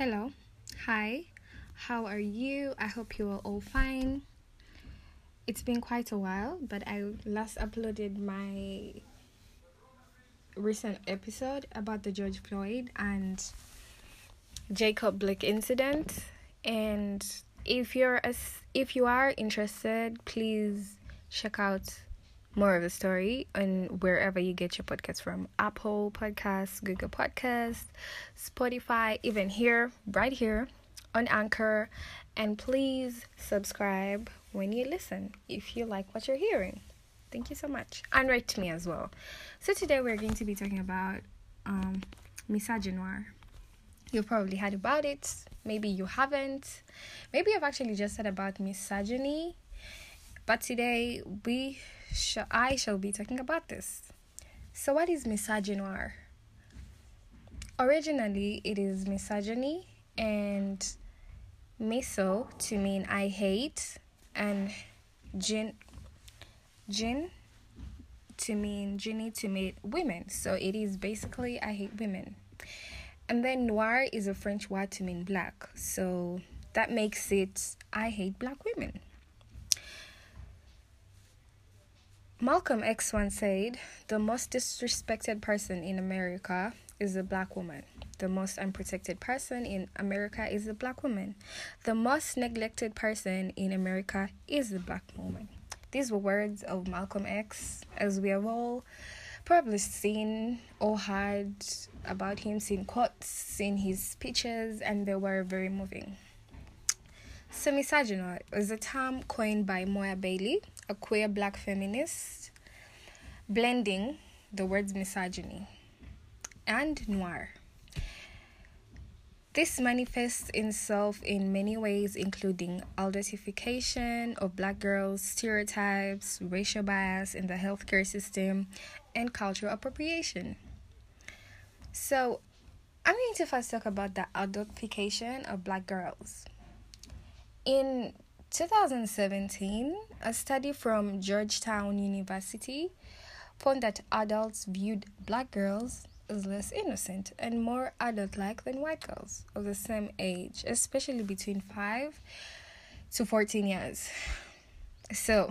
Hello. Hi. How are you? I hope you are all fine. It's been quite a while, but I last uploaded my recent episode about the George Floyd and Jacob Blake incident. And if you're as if you are interested, please check out more of the story on wherever you get your podcast from Apple Podcasts, Google Podcasts, Spotify, even here, right here on Anchor. And please subscribe when you listen if you like what you're hearing. Thank you so much. And write to me as well. So today we're going to be talking about um, misogynoir. You've probably heard about it. Maybe you haven't. Maybe I've actually just said about misogyny. But today we sh- I shall be talking about this. So what is misogynoir? Originally it is misogyny and miso to mean I hate and gin gin to mean Ginny to mean women. So it is basically I hate women. And then noir is a French word to mean black. So that makes it I hate black women. Malcolm X once said, The most disrespected person in America is a black woman. The most unprotected person in America is a black woman. The most neglected person in America is a black woman. These were words of Malcolm X, as we have all probably seen or heard about him, seen quotes, seen his speeches, and they were very moving. So, misogynoir is a term coined by Moya Bailey, a queer black feminist, blending the words misogyny and noir. This manifests itself in many ways, including adultification of black girls, stereotypes, racial bias in the healthcare system, and cultural appropriation. So, I'm going to first talk about the adultification of black girls. In 2017, a study from Georgetown University found that adults viewed black girls as less innocent and more adult like than white girls of the same age, especially between 5 to 14 years. So,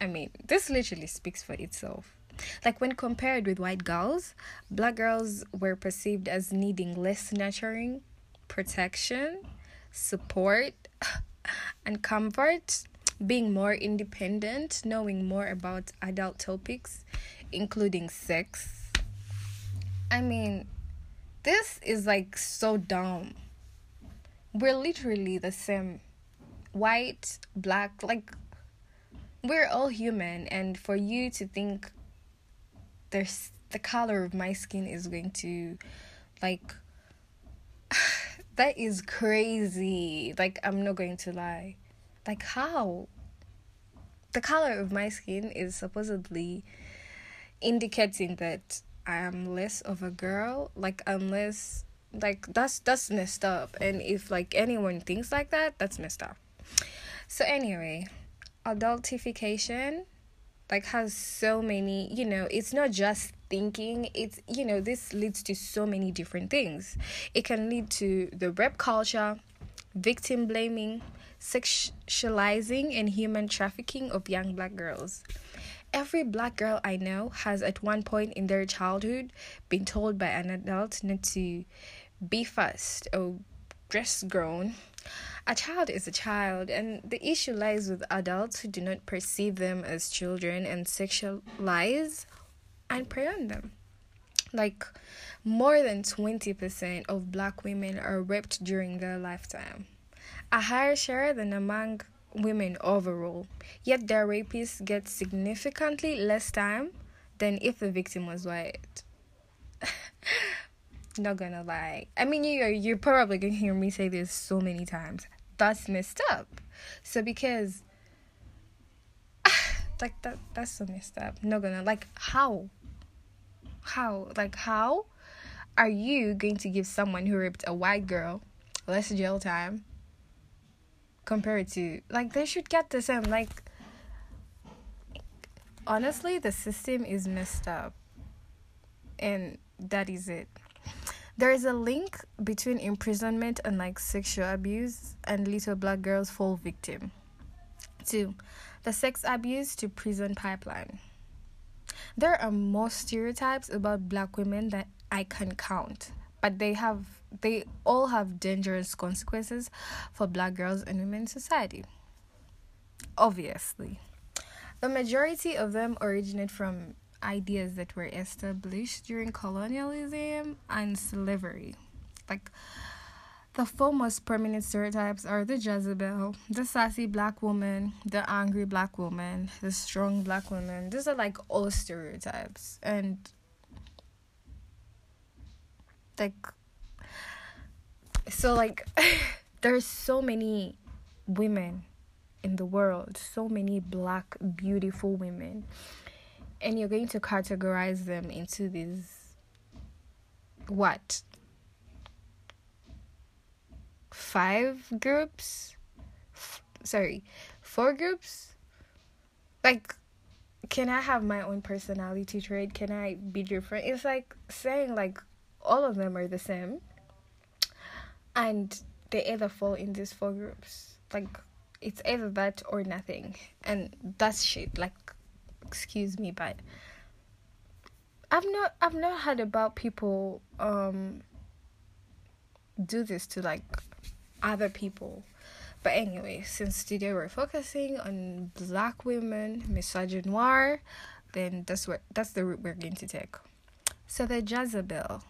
I mean, this literally speaks for itself. Like when compared with white girls, black girls were perceived as needing less nurturing, protection, support, and comfort, being more independent, knowing more about adult topics, including sex. I mean, this is like so dumb. We're literally the same white, black, like, we're all human, and for you to think there's the color of my skin is going to, like, that is crazy. Like, I'm not going to lie. Like, how? The color of my skin is supposedly indicating that I am less of a girl. Like, unless, like, that's that's messed up. And if like anyone thinks like that, that's messed up. So anyway, adultification like has so many you know it's not just thinking it's you know this leads to so many different things. It can lead to the rep culture victim blaming sexualizing and human trafficking of young black girls. Every black girl i know has at one point in their childhood been told by an adult not to be fast or dress grown. A child is a child, and the issue lies with adults who do not perceive them as children and sexualize and prey on them. Like, more than 20% of black women are raped during their lifetime, a higher share than among women overall. Yet, their rapists get significantly less time than if the victim was white. not gonna lie. I mean, you you're probably gonna hear me say this so many times. That's messed up. So because like that that's so messed up. Not gonna like how how like how are you going to give someone who raped a white girl less jail time compared to like they should get the same like honestly the system is messed up and that is it there is a link between imprisonment and like sexual abuse and little black girls fall victim. Two, the sex abuse to prison pipeline. There are more stereotypes about black women that I can count, but they have they all have dangerous consequences for black girls and women in society. Obviously, the majority of them originate from ideas that were established during colonialism and slavery. Like the four most prominent stereotypes are the Jezebel, the sassy black woman, the angry black woman, the strong black woman. These are like all stereotypes. And like so like there's so many women in the world, so many black beautiful women and you're going to categorize them into these what five groups F- sorry four groups? Like can i have my own personality trait can i be different? It's like saying like all of them are the same. And they either fall in these four groups. Like it's either that or nothing. And that's shit. Like excuse me, but I've not I've not heard about people um do this to like other people. But anyway, since today we're focusing on black women, misogynoir, then that's what that's the route we're going to take. So the Jezebel.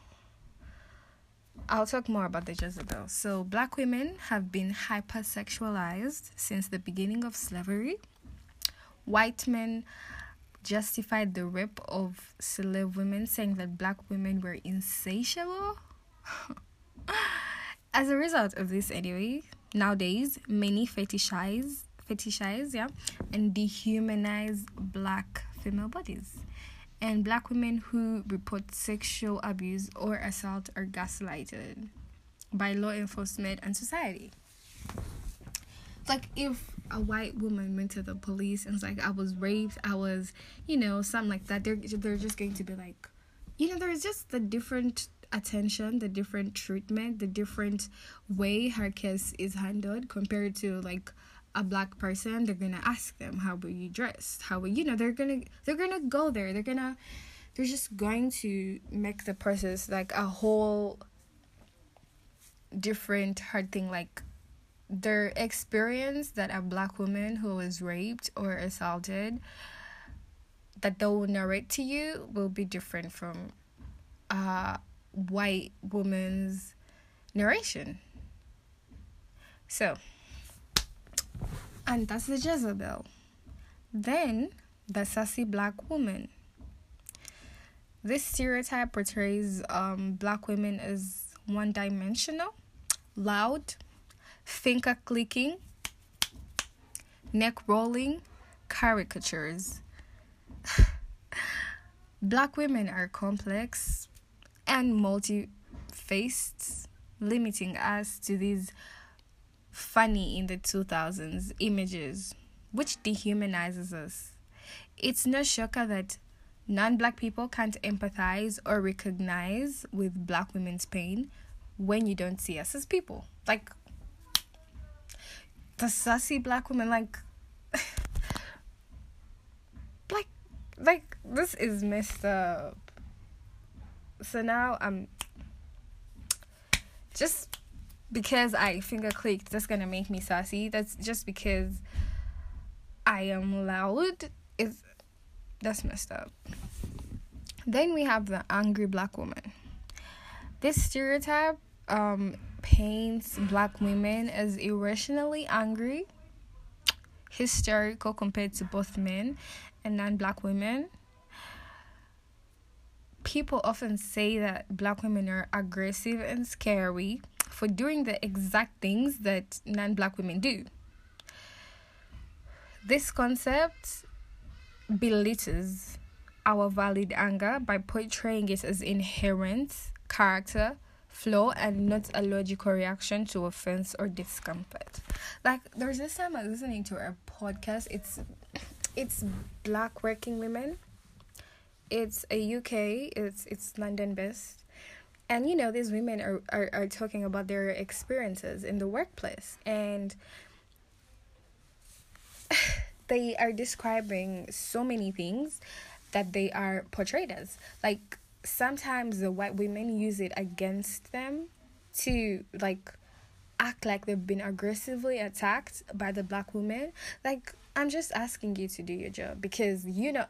I'll talk more about the Jezebel. So black women have been hypersexualized since the beginning of slavery. White men justified the rape of slave women, saying that black women were insatiable. As a result of this, anyway, nowadays many fetishize, fetishize, yeah, and dehumanize black female bodies. And black women who report sexual abuse or assault are gaslighted by law enforcement and society. Like if a white woman went to the police and was like, I was raped, I was, you know, something like that, they're they're just going to be like, you know, there's just the different attention, the different treatment, the different way her case is handled compared to like a black person. They're gonna ask them, how were you dressed? How were you know? They're gonna they're gonna go there. They're gonna they're just going to make the process like a whole different hard thing like their experience that a black woman who was raped or assaulted that they will narrate to you will be different from a white woman's narration. So, and that's the Jezebel. Then, the sassy black woman. This stereotype portrays um, black women as one dimensional, loud, finger clicking, neck rolling, caricatures. Black women are complex and multi faced, limiting us to these funny in the 2000s images, which dehumanizes us. It's no shocker that non black people can't empathize or recognize with black women's pain when you don't see us as people. Like, the sassy black woman like like like this is messed up so now i'm just because i finger clicked that's gonna make me sassy. That's just because i am loud is that's messed up. Then we have the angry black woman. This stereotype um paints black women as irrationally angry, hysterical compared to both men and non black women. People often say that black women are aggressive and scary for doing the exact things that non black women do. This concept belittles our valid anger by portraying it as inherent character flaw and not a logical reaction to offense or discomfort. Like there's this time I was listening to a podcast. It's it's black working women. It's a UK. It's it's London based, and you know these women are, are, are talking about their experiences in the workplace. And they are describing so many things that they are portrayed as. Like sometimes the white women use it against them to like act like they've been aggressively attacked by the black woman like i'm just asking you to do your job because you know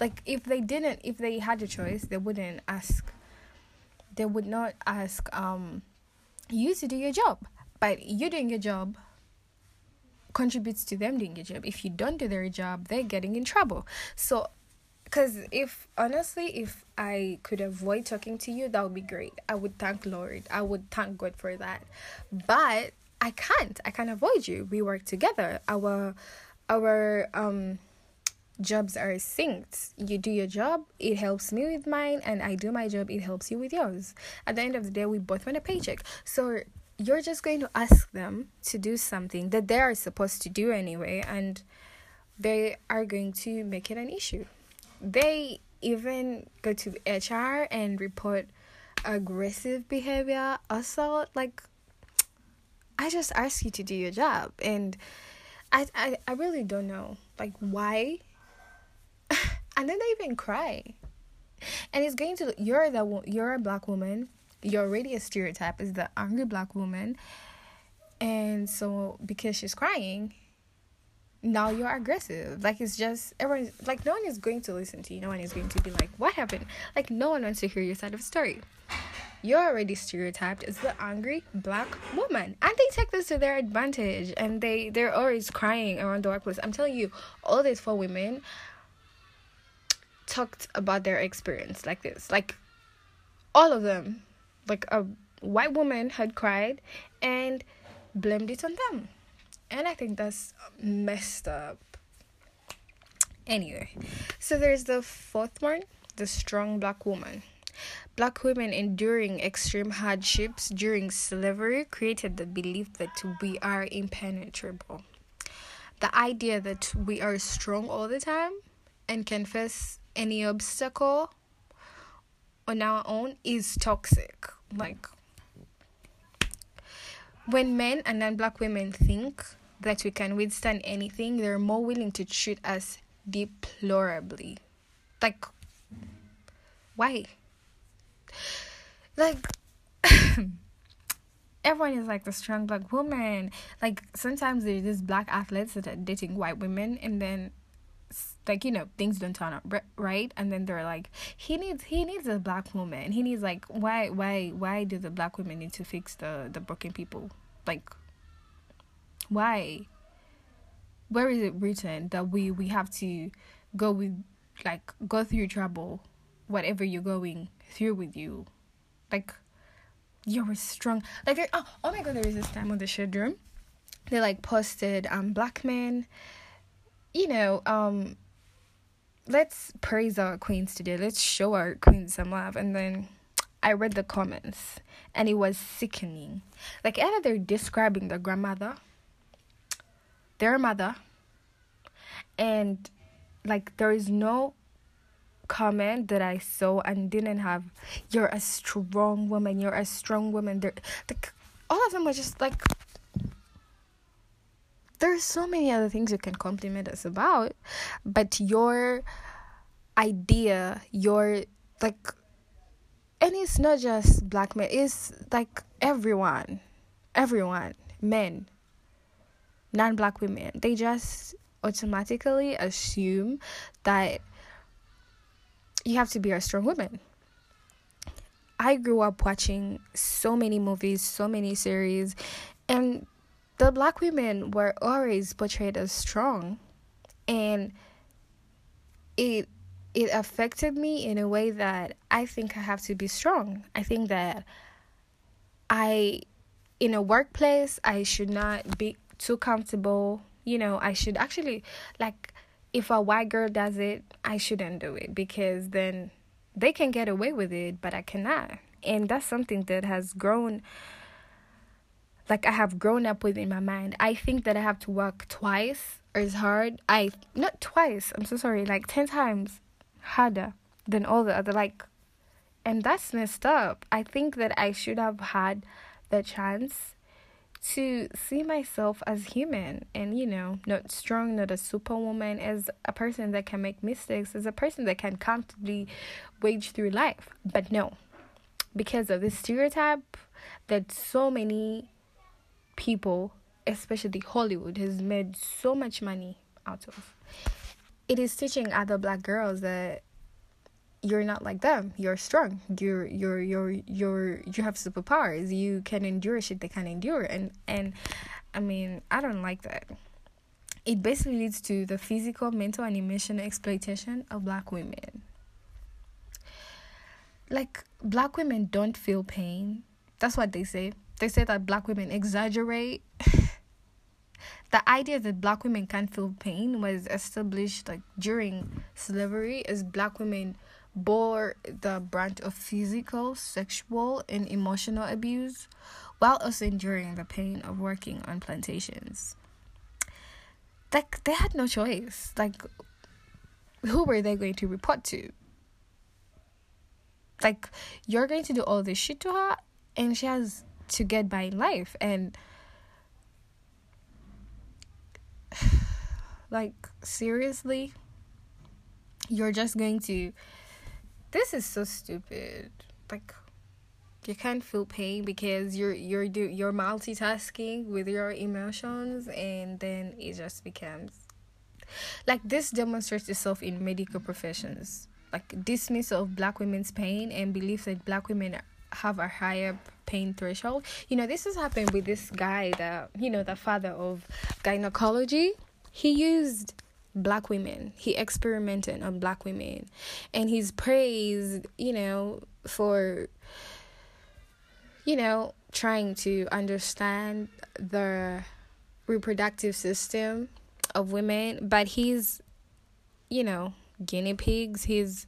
like if they didn't if they had a choice they wouldn't ask they would not ask um you to do your job. But you doing your job contributes to them doing your job. If you don't do their job they're getting in trouble. So because if honestly if i could avoid talking to you that would be great. I would thank lord. I would thank god for that. But i can't. I can't avoid you. We work together. Our our um jobs are synced. You do your job it helps me with mine and i do my job it helps you with yours. At the end of the day we both want a paycheck. So you're just going to ask them to do something that they are supposed to do anyway and they are going to make it an issue. They even go to HR and report aggressive behavior, assault. Like, I just ask you to do your job, and I I, I really don't know like why. and then they even cry, and it's going to you're the you're a black woman. You're already a stereotype as the angry black woman, and so because she's crying, now you're aggressive. Like it's just everyone like no one is going to listen to you. No one is going to be like, what happened? Like no one wants to hear your side of the story. You're already stereotyped as the angry black woman. And they take this to their advantage and they, they're always crying around the workplace. I'm telling you, all these four women talked about their experience like this. Like all of them. Like a white woman had cried and blamed it on them and I think that's messed up. Anyway, so there's the fourth one the strong black woman. Black women enduring extreme hardships during slavery created the belief that we are impenetrable. The idea that we are strong all the time and can face any obstacle on our own is toxic. Like, when men and non black women think that we can withstand anything, they're more willing to treat us deplorably. Like, why? Like, everyone is like the strong black woman. Like, sometimes there's these black athletes that are dating white women, and then like you know things don't turn out right and then they're like he needs he needs a black woman he needs like why why why do the black women need to fix the the broken people like why? Where is it written that we we have to go with like go through trouble, whatever you're going through with you, like you're strong. Like oh oh my god, there is this time on the Shade Room, they like posted um black men, you know um. Let's praise our queens today. Let's show our queens some love. And then I read the comments and it was sickening. Like either they're describing the grandmother their mother and like there is no comment that I saw and didn't have you're a strong woman, you're a strong woman. There like all of them were just like there's so many other things you can compliment us about, but your idea, your like and it's not just black men, it's like everyone. Everyone, men, non black women, they just automatically assume that you have to be a strong woman. I grew up watching so many movies, so many series, and the black women were always portrayed as strong. And it it affected me in a way that I think I have to be strong. I think that I in a workplace I should not be too comfortable. You know, I should actually like if a white girl does it, I shouldn't do it because then they can get away with it, but I cannot. And that's something that has grown like I have grown up with in my mind. I think that I have to work twice as hard. I not twice, I'm so sorry, like 10 times harder than all the other like and that's messed up. I think that I should have had the chance to see myself as human and you know not strong not a superwoman as a person that can make mistakes as a person that can comfortably wage through life. But no because of this stereotype that so many people especially hollywood has made so much money out of. It is teaching other black girls that you're not like them. You're strong. You're you're you're you're you have superpowers. You can endure shit they can't endure. And and I mean, I don't like that. It basically leads to the physical, mental, and emotional exploitation of black women. Like black women don't feel pain. That's what they say. They say that black women exaggerate. the idea that black women can't feel pain was established like during slavery as black women bore the brunt of physical, sexual, and emotional abuse while also enduring the pain of working on plantations. Like, they had no choice. Like, who were they going to report to? Like, you're going to do all this shit to her, and she has to get by in life. And, like, seriously? You're just going to this is so stupid. Like you can't feel pain because you're you're do you're multitasking with your emotions and then it just becomes like this demonstrates itself in medical professions. Like dismissal of black women's pain and belief that black women have a higher pain threshold. You know this has happened with this guy that you know the father of gynecology. He used black women. He experimented on black women. And he's praised, you know, for you know, trying to understand the reproductive system of women, but he's you know, guinea pigs, his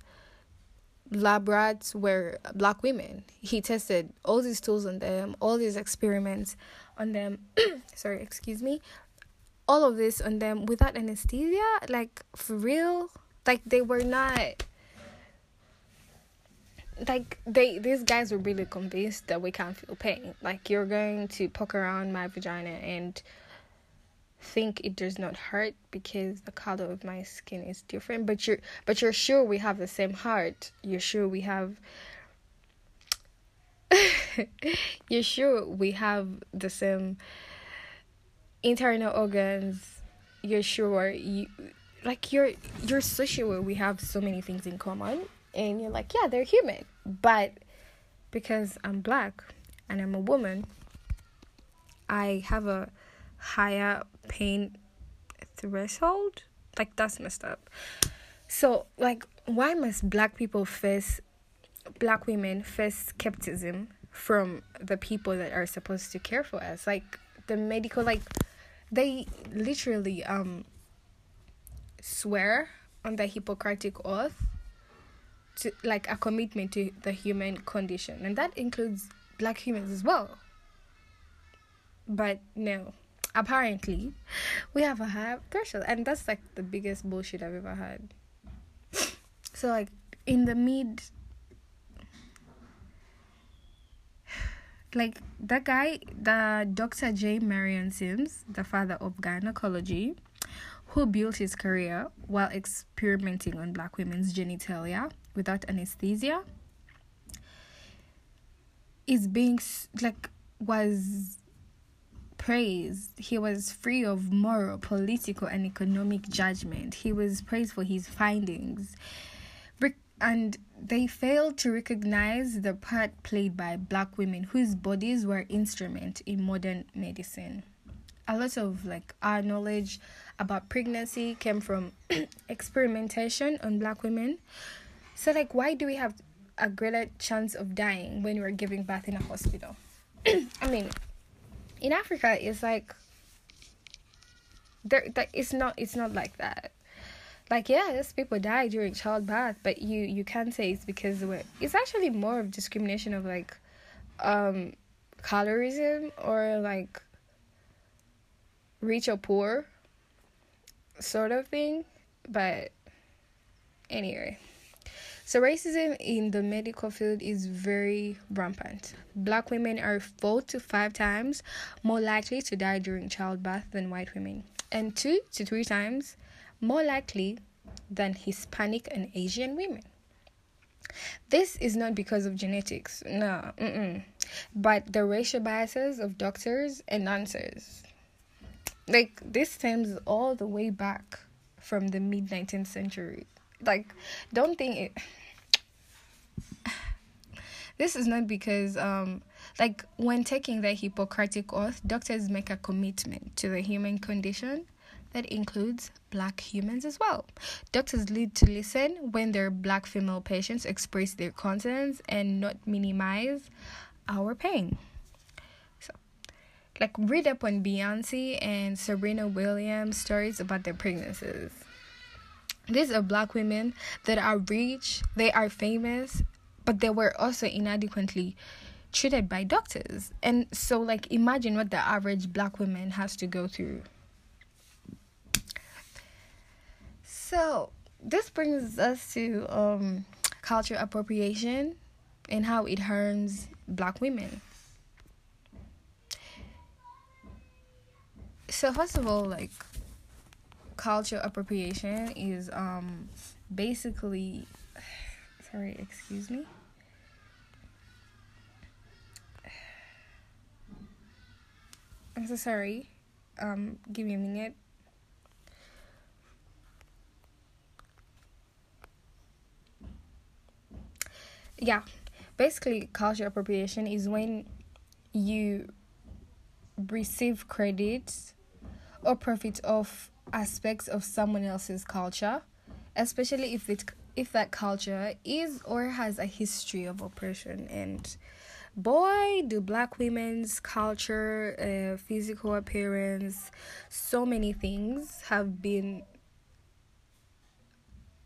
lab rats were black women. He tested all these tools on them, all these experiments on them. Sorry, excuse me all of this on them without anesthesia like for real? Like they were not like they these guys were really convinced that we can't feel pain. Like you're going to poke around my vagina and think it does not hurt because the color of my skin is different but you're but you're sure we have the same heart. You're sure we have you're sure we have the same internal organs you're sure you like you're you're so sure we have so many things in common and you're like yeah they're human. But because i'm black and i'm a woman i have a higher pain threshold. Like that's messed up. So like why must black people face black women face skepticism from the people that are supposed to care for us? Like the medical like they literally um swear on the Hippocratic oath to like a commitment to the human condition, and that includes black humans as well. But no, apparently, we have a high threshold, and that's like the biggest bullshit I've ever had. So like in the mid like that guy, the Dr. J. Marion Sims, the father of gynecology, who built his career while experimenting on black women's genitalia without anesthesia, is being like was praised. He was free of moral, political, and economic judgment. He was praised for his findings and they failed to recognize the part played by black women whose bodies were instrument in modern medicine. A lot of like our knowledge about pregnancy came from experimentation on black women. So like why do we have a greater chance of dying when we're giving birth in a hospital? I mean in africa it's like there that it's not it's not like that like yes people die during childbirth but you you can't say it's because it's actually more of discrimination of like um colorism or like rich or poor sort of thing but anyway So, racism in the medical field is very rampant. Black women are four to five times more likely to die during childbirth than white women, and two to three times more likely than Hispanic and Asian women. This is not because of genetics, no, mm-mm. but the racial biases of doctors and nurses. Like, this stems all the way back from the mid 19th century. Like, don't think it. This is not because, um, like, when taking the Hippocratic Oath, doctors make a commitment to the human condition that includes black humans as well. Doctors need to listen when their black female patients express their concerns and not minimize our pain. So, like, read up on Beyonce and Serena Williams stories about their pregnancies. These are black women that are rich, they are famous, but they were also inadequately treated by doctors. And so, like, imagine what the average black woman has to go through. So, this brings us to um, culture appropriation and how it harms black women. So, first of all, like, culture appropriation is um basically sorry, excuse me. I'm so sorry. Um, give me a minute. Yeah, basically, culture appropriation is when you receive credit or profit off aspects of someone else's culture, especially if it if that culture is or has a history of oppression. And boy do black women's culture uh, physical appearance so many things have been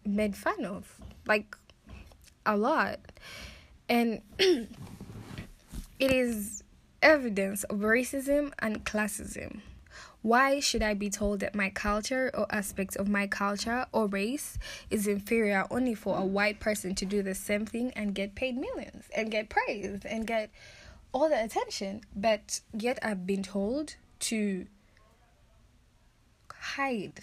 made fun of. Like a lot and it is evidence of racism and classism why should I be told that my culture or aspects of my culture or race is inferior only for a white person to do the same thing and get paid millions and get praised and get all the attention? But yet I've been told to hide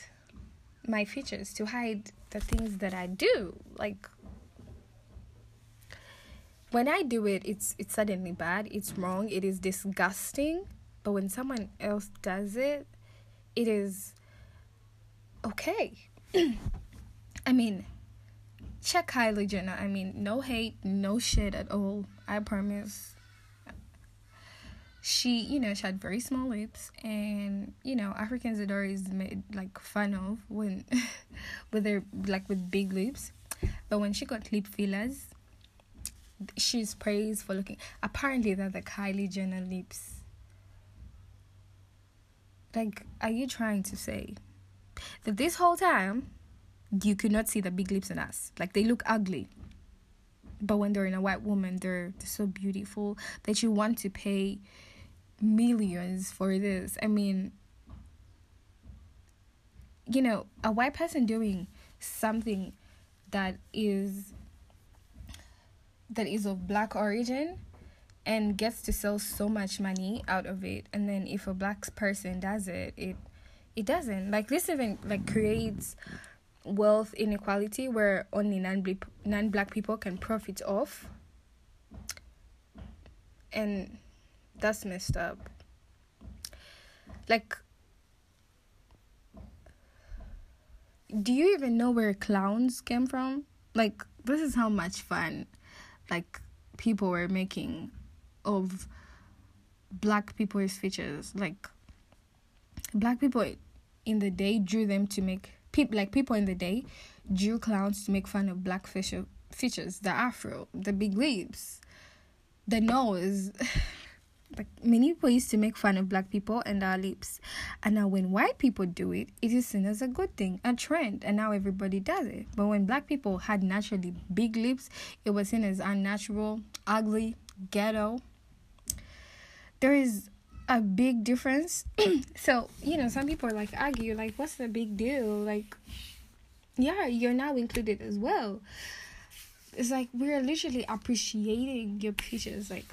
my features, to hide the things that I do. Like, when I do it, it's it's suddenly bad. It's wrong. It is disgusting. But when someone else does it, it is okay. I mean, check Kylie Jenner. I mean, no hate, no shit at all. I promise. She, you know, she had very small lips, and you know, Africans are always made like fun of when, with their like with big lips, but when she got lip fillers, she's praised for looking. Apparently, they're the Kylie Jenner lips like, are you trying to say that this whole time you could not see the big lips in us? Like, they look ugly. But when they're in a white woman, they're, they're so beautiful that you want to pay millions for this. I mean, you know, a white person doing something that is that is of black origin and gets to sell so much money out of it. And then if a black person does it it it doesn't. Like this even like creates wealth inequality where only non-black non-black people can profit off. And that's messed up. Like do you even know where clowns came from? Like this is how much fun like people were making of black people's features. Like black people in the day drew them to make people like people in the day drew clowns to make fun of black facial features, the afro, the big lips, the nose. like many used to make fun of black people and our lips. And now when white people do it, it is seen as a good thing, a trend, and now everybody does it. But when black people had naturally big lips, it was seen as unnatural, ugly, ghetto, there is a big difference. so, you know, some people like argue, like, what's the big deal? Like, yeah, you're now included as well. it's like we're literally appreciating your pictures. Like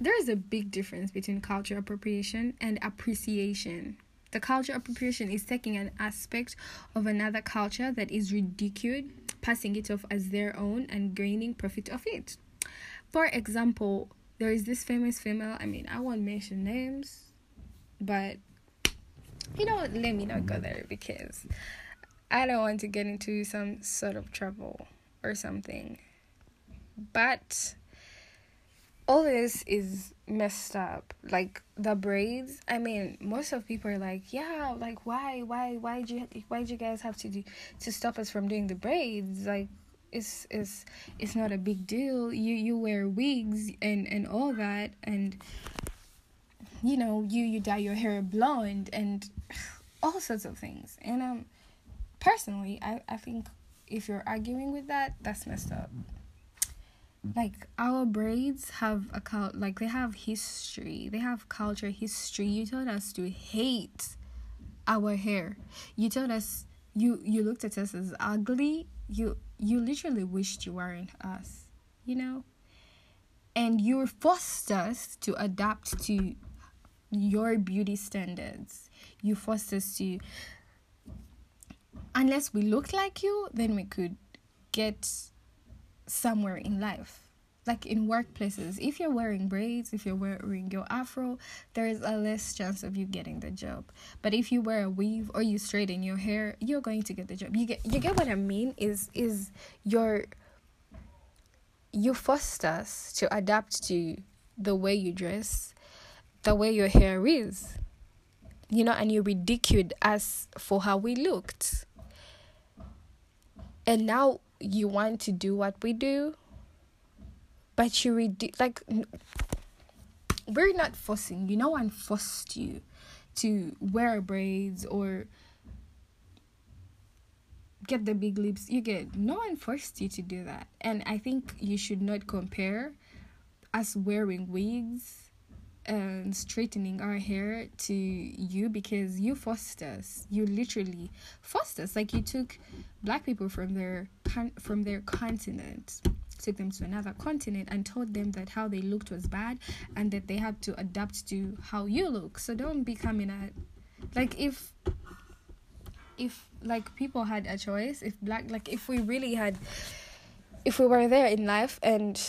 there is a big difference between culture appropriation and appreciation. The culture appropriation is taking an aspect of another culture that is ridiculed, passing it off as their own, and gaining profit of it. For example, there is this famous female, I mean, I won't mention names, but you know? Let me not go there because I don't want to get into some sort of trouble or something. But all this is messed up. Like the braids. I mean, most of people are like, yeah, like why, why, why did you, why did you guys have to do to stop us from doing the braids? Like, it's it's it's not a big deal. You you wear wigs and and all that, and you know you you dye your hair blonde and all sorts of things. And um, personally, I I think if you're arguing with that, that's messed up like our braids have a cult like they have history. They have culture history. You told us to hate our hair. You told us you you looked at us as ugly. You you literally wished you weren't us you know? And you forced us to adapt to your beauty standards. You forced us to unless we looked like you then we could get somewhere in life like in workplaces. If you're wearing braids if you're wearing your afro there is a less chance of you getting the job. But if you wear a weave or you straighten your hair you're going to get the job. You get you get what i mean? Is is your you forced us to adapt to the way you dress the way your hair is you know and you ridiculed us for how we looked. And now you want to do what we do but you read like we're not forcing you. No one forced you to wear braids or get the big lips. You get no one forced you to do that. And i think you should not compare us wearing wigs and straightening our hair to you because you forced us. You literally forced us. Like you took black people from their con- from their continent, took them to another continent, and told them that how they looked was bad, and that they had to adapt to how you look. So don't be coming at like if if like people had a choice, if black like if we really had if we were there in life and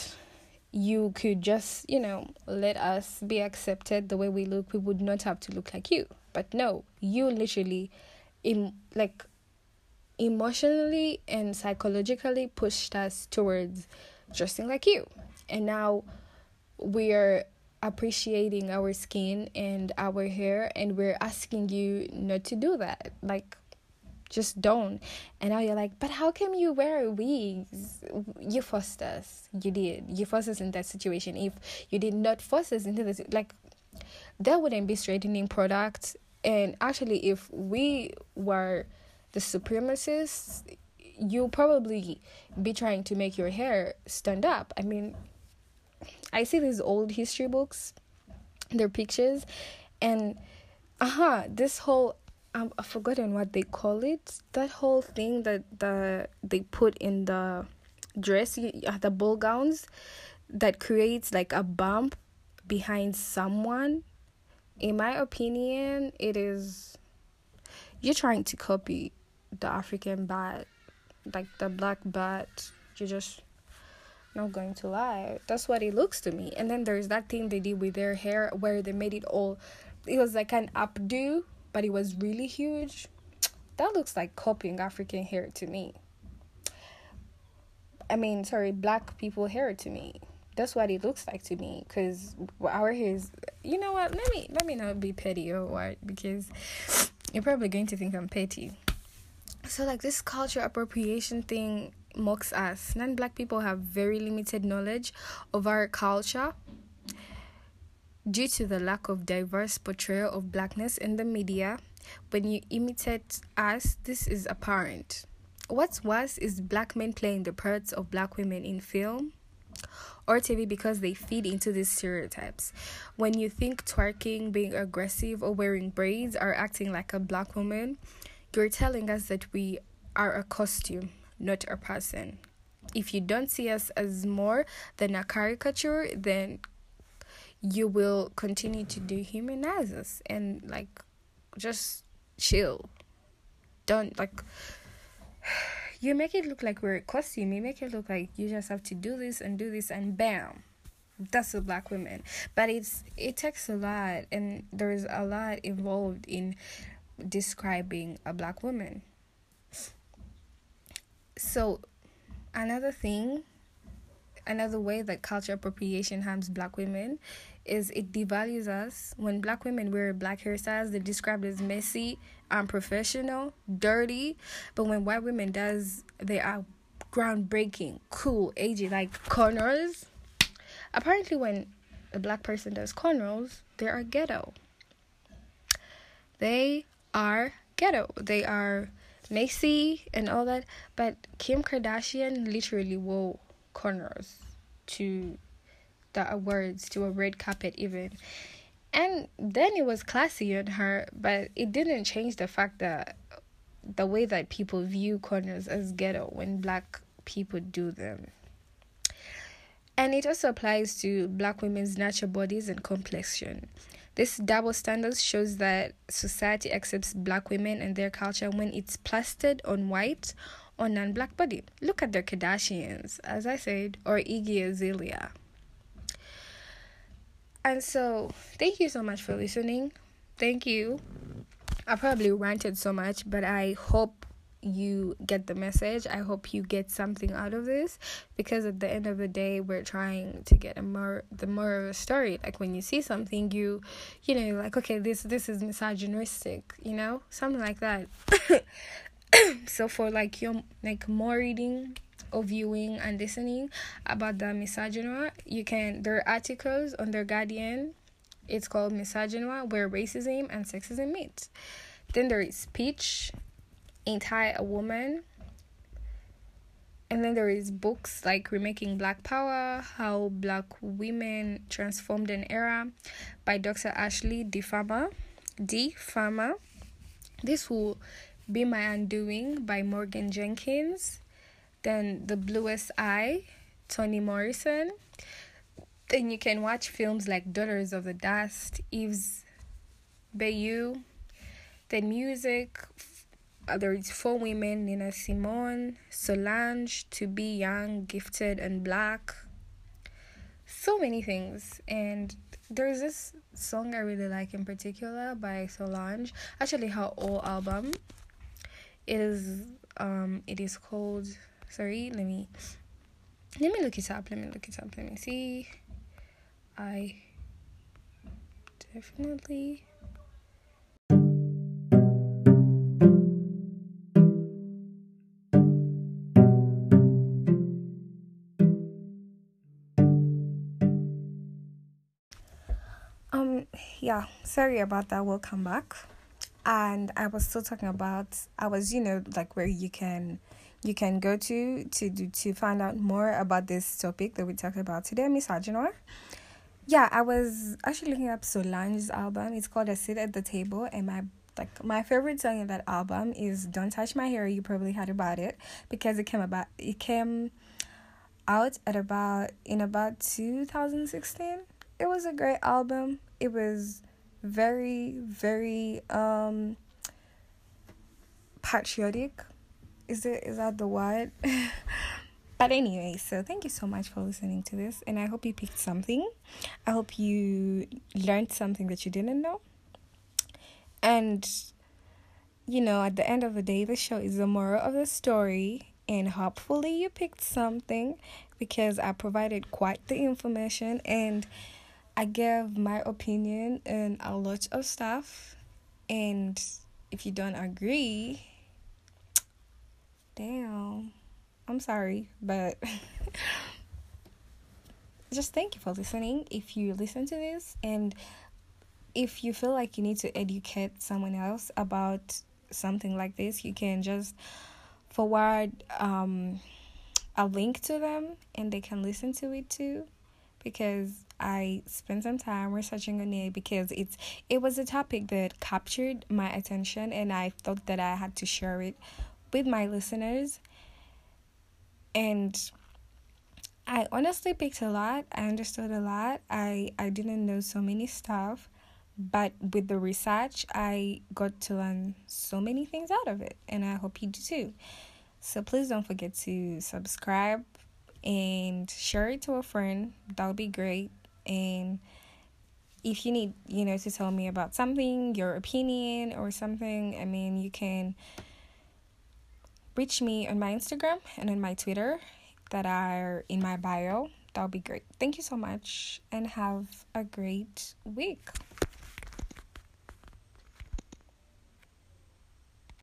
you could just, you know, let us be accepted the way we look. We would not have to look like you. But no, you literally, in like, emotionally and psychologically pushed us towards dressing like you. And now we're appreciating our skin and our hair, and we're asking you not to do that. Like, just don't. And now you're like, but how come you wear wigs? You forced us. You did. You forced us in that situation. If you did not force us into this, like, there wouldn't be straightening products. And actually, if we were the supremacists, you'll probably be trying to make your hair stand up. I mean, I see these old history books, their pictures, and uh huh, this whole um, I've forgotten what they call it. That whole thing that the they put in the dress, the ball gowns, that creates like a bump behind someone. In my opinion, it is you're trying to copy the African bat, like the black bat. You're just not going to lie. That's what it looks to me. And then there's that thing they did with their hair where they made it all. It was like an updo but it was really huge, that looks like copying African hair to me. I mean, sorry, black people hair to me. That's what it looks like to me. Cause our hair is, you know what? Let me let me not be petty or what because you're probably going to think I'm petty. So like this culture appropriation thing mocks us. Non-black people have very limited knowledge of our culture Due to the lack of diverse portrayal of blackness in the media, when you imitate us, this is apparent. What's worse is black men playing the parts of black women in film or TV because they feed into these stereotypes. When you think twerking, being aggressive, or wearing braids are acting like a black woman, you're telling us that we are a costume, not a person. if you don't see us as more than a caricature, then you will continue to dehumanize us and like just chill. Don't like you make it look like we're a costume. You make it look like you just have to do this and do this and bam. That's the black women. But it's it takes a lot and there's a lot involved in describing a black woman. So another thing another way that culture appropriation harms black women is it devalues us. When black women wear black hairstyles, they're described as messy, unprofessional, dirty. But when white women does, they are groundbreaking, cool, edgy, like cornrows. Apparently, when a black person does cornrows, they are ghetto. They are ghetto. They are messy and all that. But Kim Kardashian literally wore cornrows to the awards, to a red carpet even. And then it was classy on her, but it didn't change the fact that the way that people view cornrows as ghetto when black people do them. And it also applies to black women's natural bodies and complexion. This double standard shows that society accepts black women and their culture when it's plastered on white or non black body. Look at the Kardashians, as I said, or Iggy Azalea. And so, thank you so much for listening. Thank you. I probably ranted so much, but I hope you get the message. I hope you get something out of this because at the end of the day, we're trying to get a more the more of a story. Like when you see something, you you know, like okay, this this is misogynistic, you know, something like that. so for like your like more reading or viewing and listening about the misogyny, you can there are articles on their Guardian. It's called Misogynoir, where racism and sexism meet. Then there is speech, Ain't I a Woman? And then there is books like Remaking Black Power, How Black Women Transformed an Era by Dr. Ashley D. Farmer. D. Farmer. This will be My Undoing by Morgan Jerkins. Then The Bluest Eye, Toni Morrison. Then you can watch films like Daughters of the Dust, Eve's Bayou. Then music, there is four women Nina Simone, Solange, To Be Young, Gifted, and Black. So many things. And there's this song I really like in particular by Solange. Actually, her whole album. It is um it is called sorry let me let me look it up let me look it up let me see. I definitely um yeah sorry about that we'll come back. And i was still talking about i was you know like where you can you can go to to to find out more about this topic that we talked about today, misogyny. Yeah, I was actually looking up Solange's album. It's called "A Seat at the Table," and my like my favorite song in that album is "Don't Touch My Hair." You probably heard about it because it came about it came out at about in about two thousand sixteen. It was a great album. It was very very um patriotic is it is that the word but anyway so thank you so much for listening to this and i hope you picked something. I hope you learned something that you didn't know. And you know at the end of the day the show is the moral of the story and hopefully you picked something because i provided quite the information and i gave my opinion and a lot of stuff. And if you don't agree Damn. I'm sorry, but just thank you for listening. If you listen to this and if you feel like you need to educate someone else about something like this, you can just forward um, a link to them and they can listen to it too because I spent some time researching on it because it's it was a topic that captured my attention and I thought that I had to share it with my listeners. And I honestly picked a lot. I understood a lot. I I didn't know so many stuff, but with the research, I got to learn so many things out of it, and I hope you do too. So please don't forget to subscribe and share it to a friend. That would be great. And if you need, you know, to tell me about something, your opinion or something, I mean, you can reach me on my Instagram and on my Twitter that are in my bio. That would be great. Thank you so much and have a great week.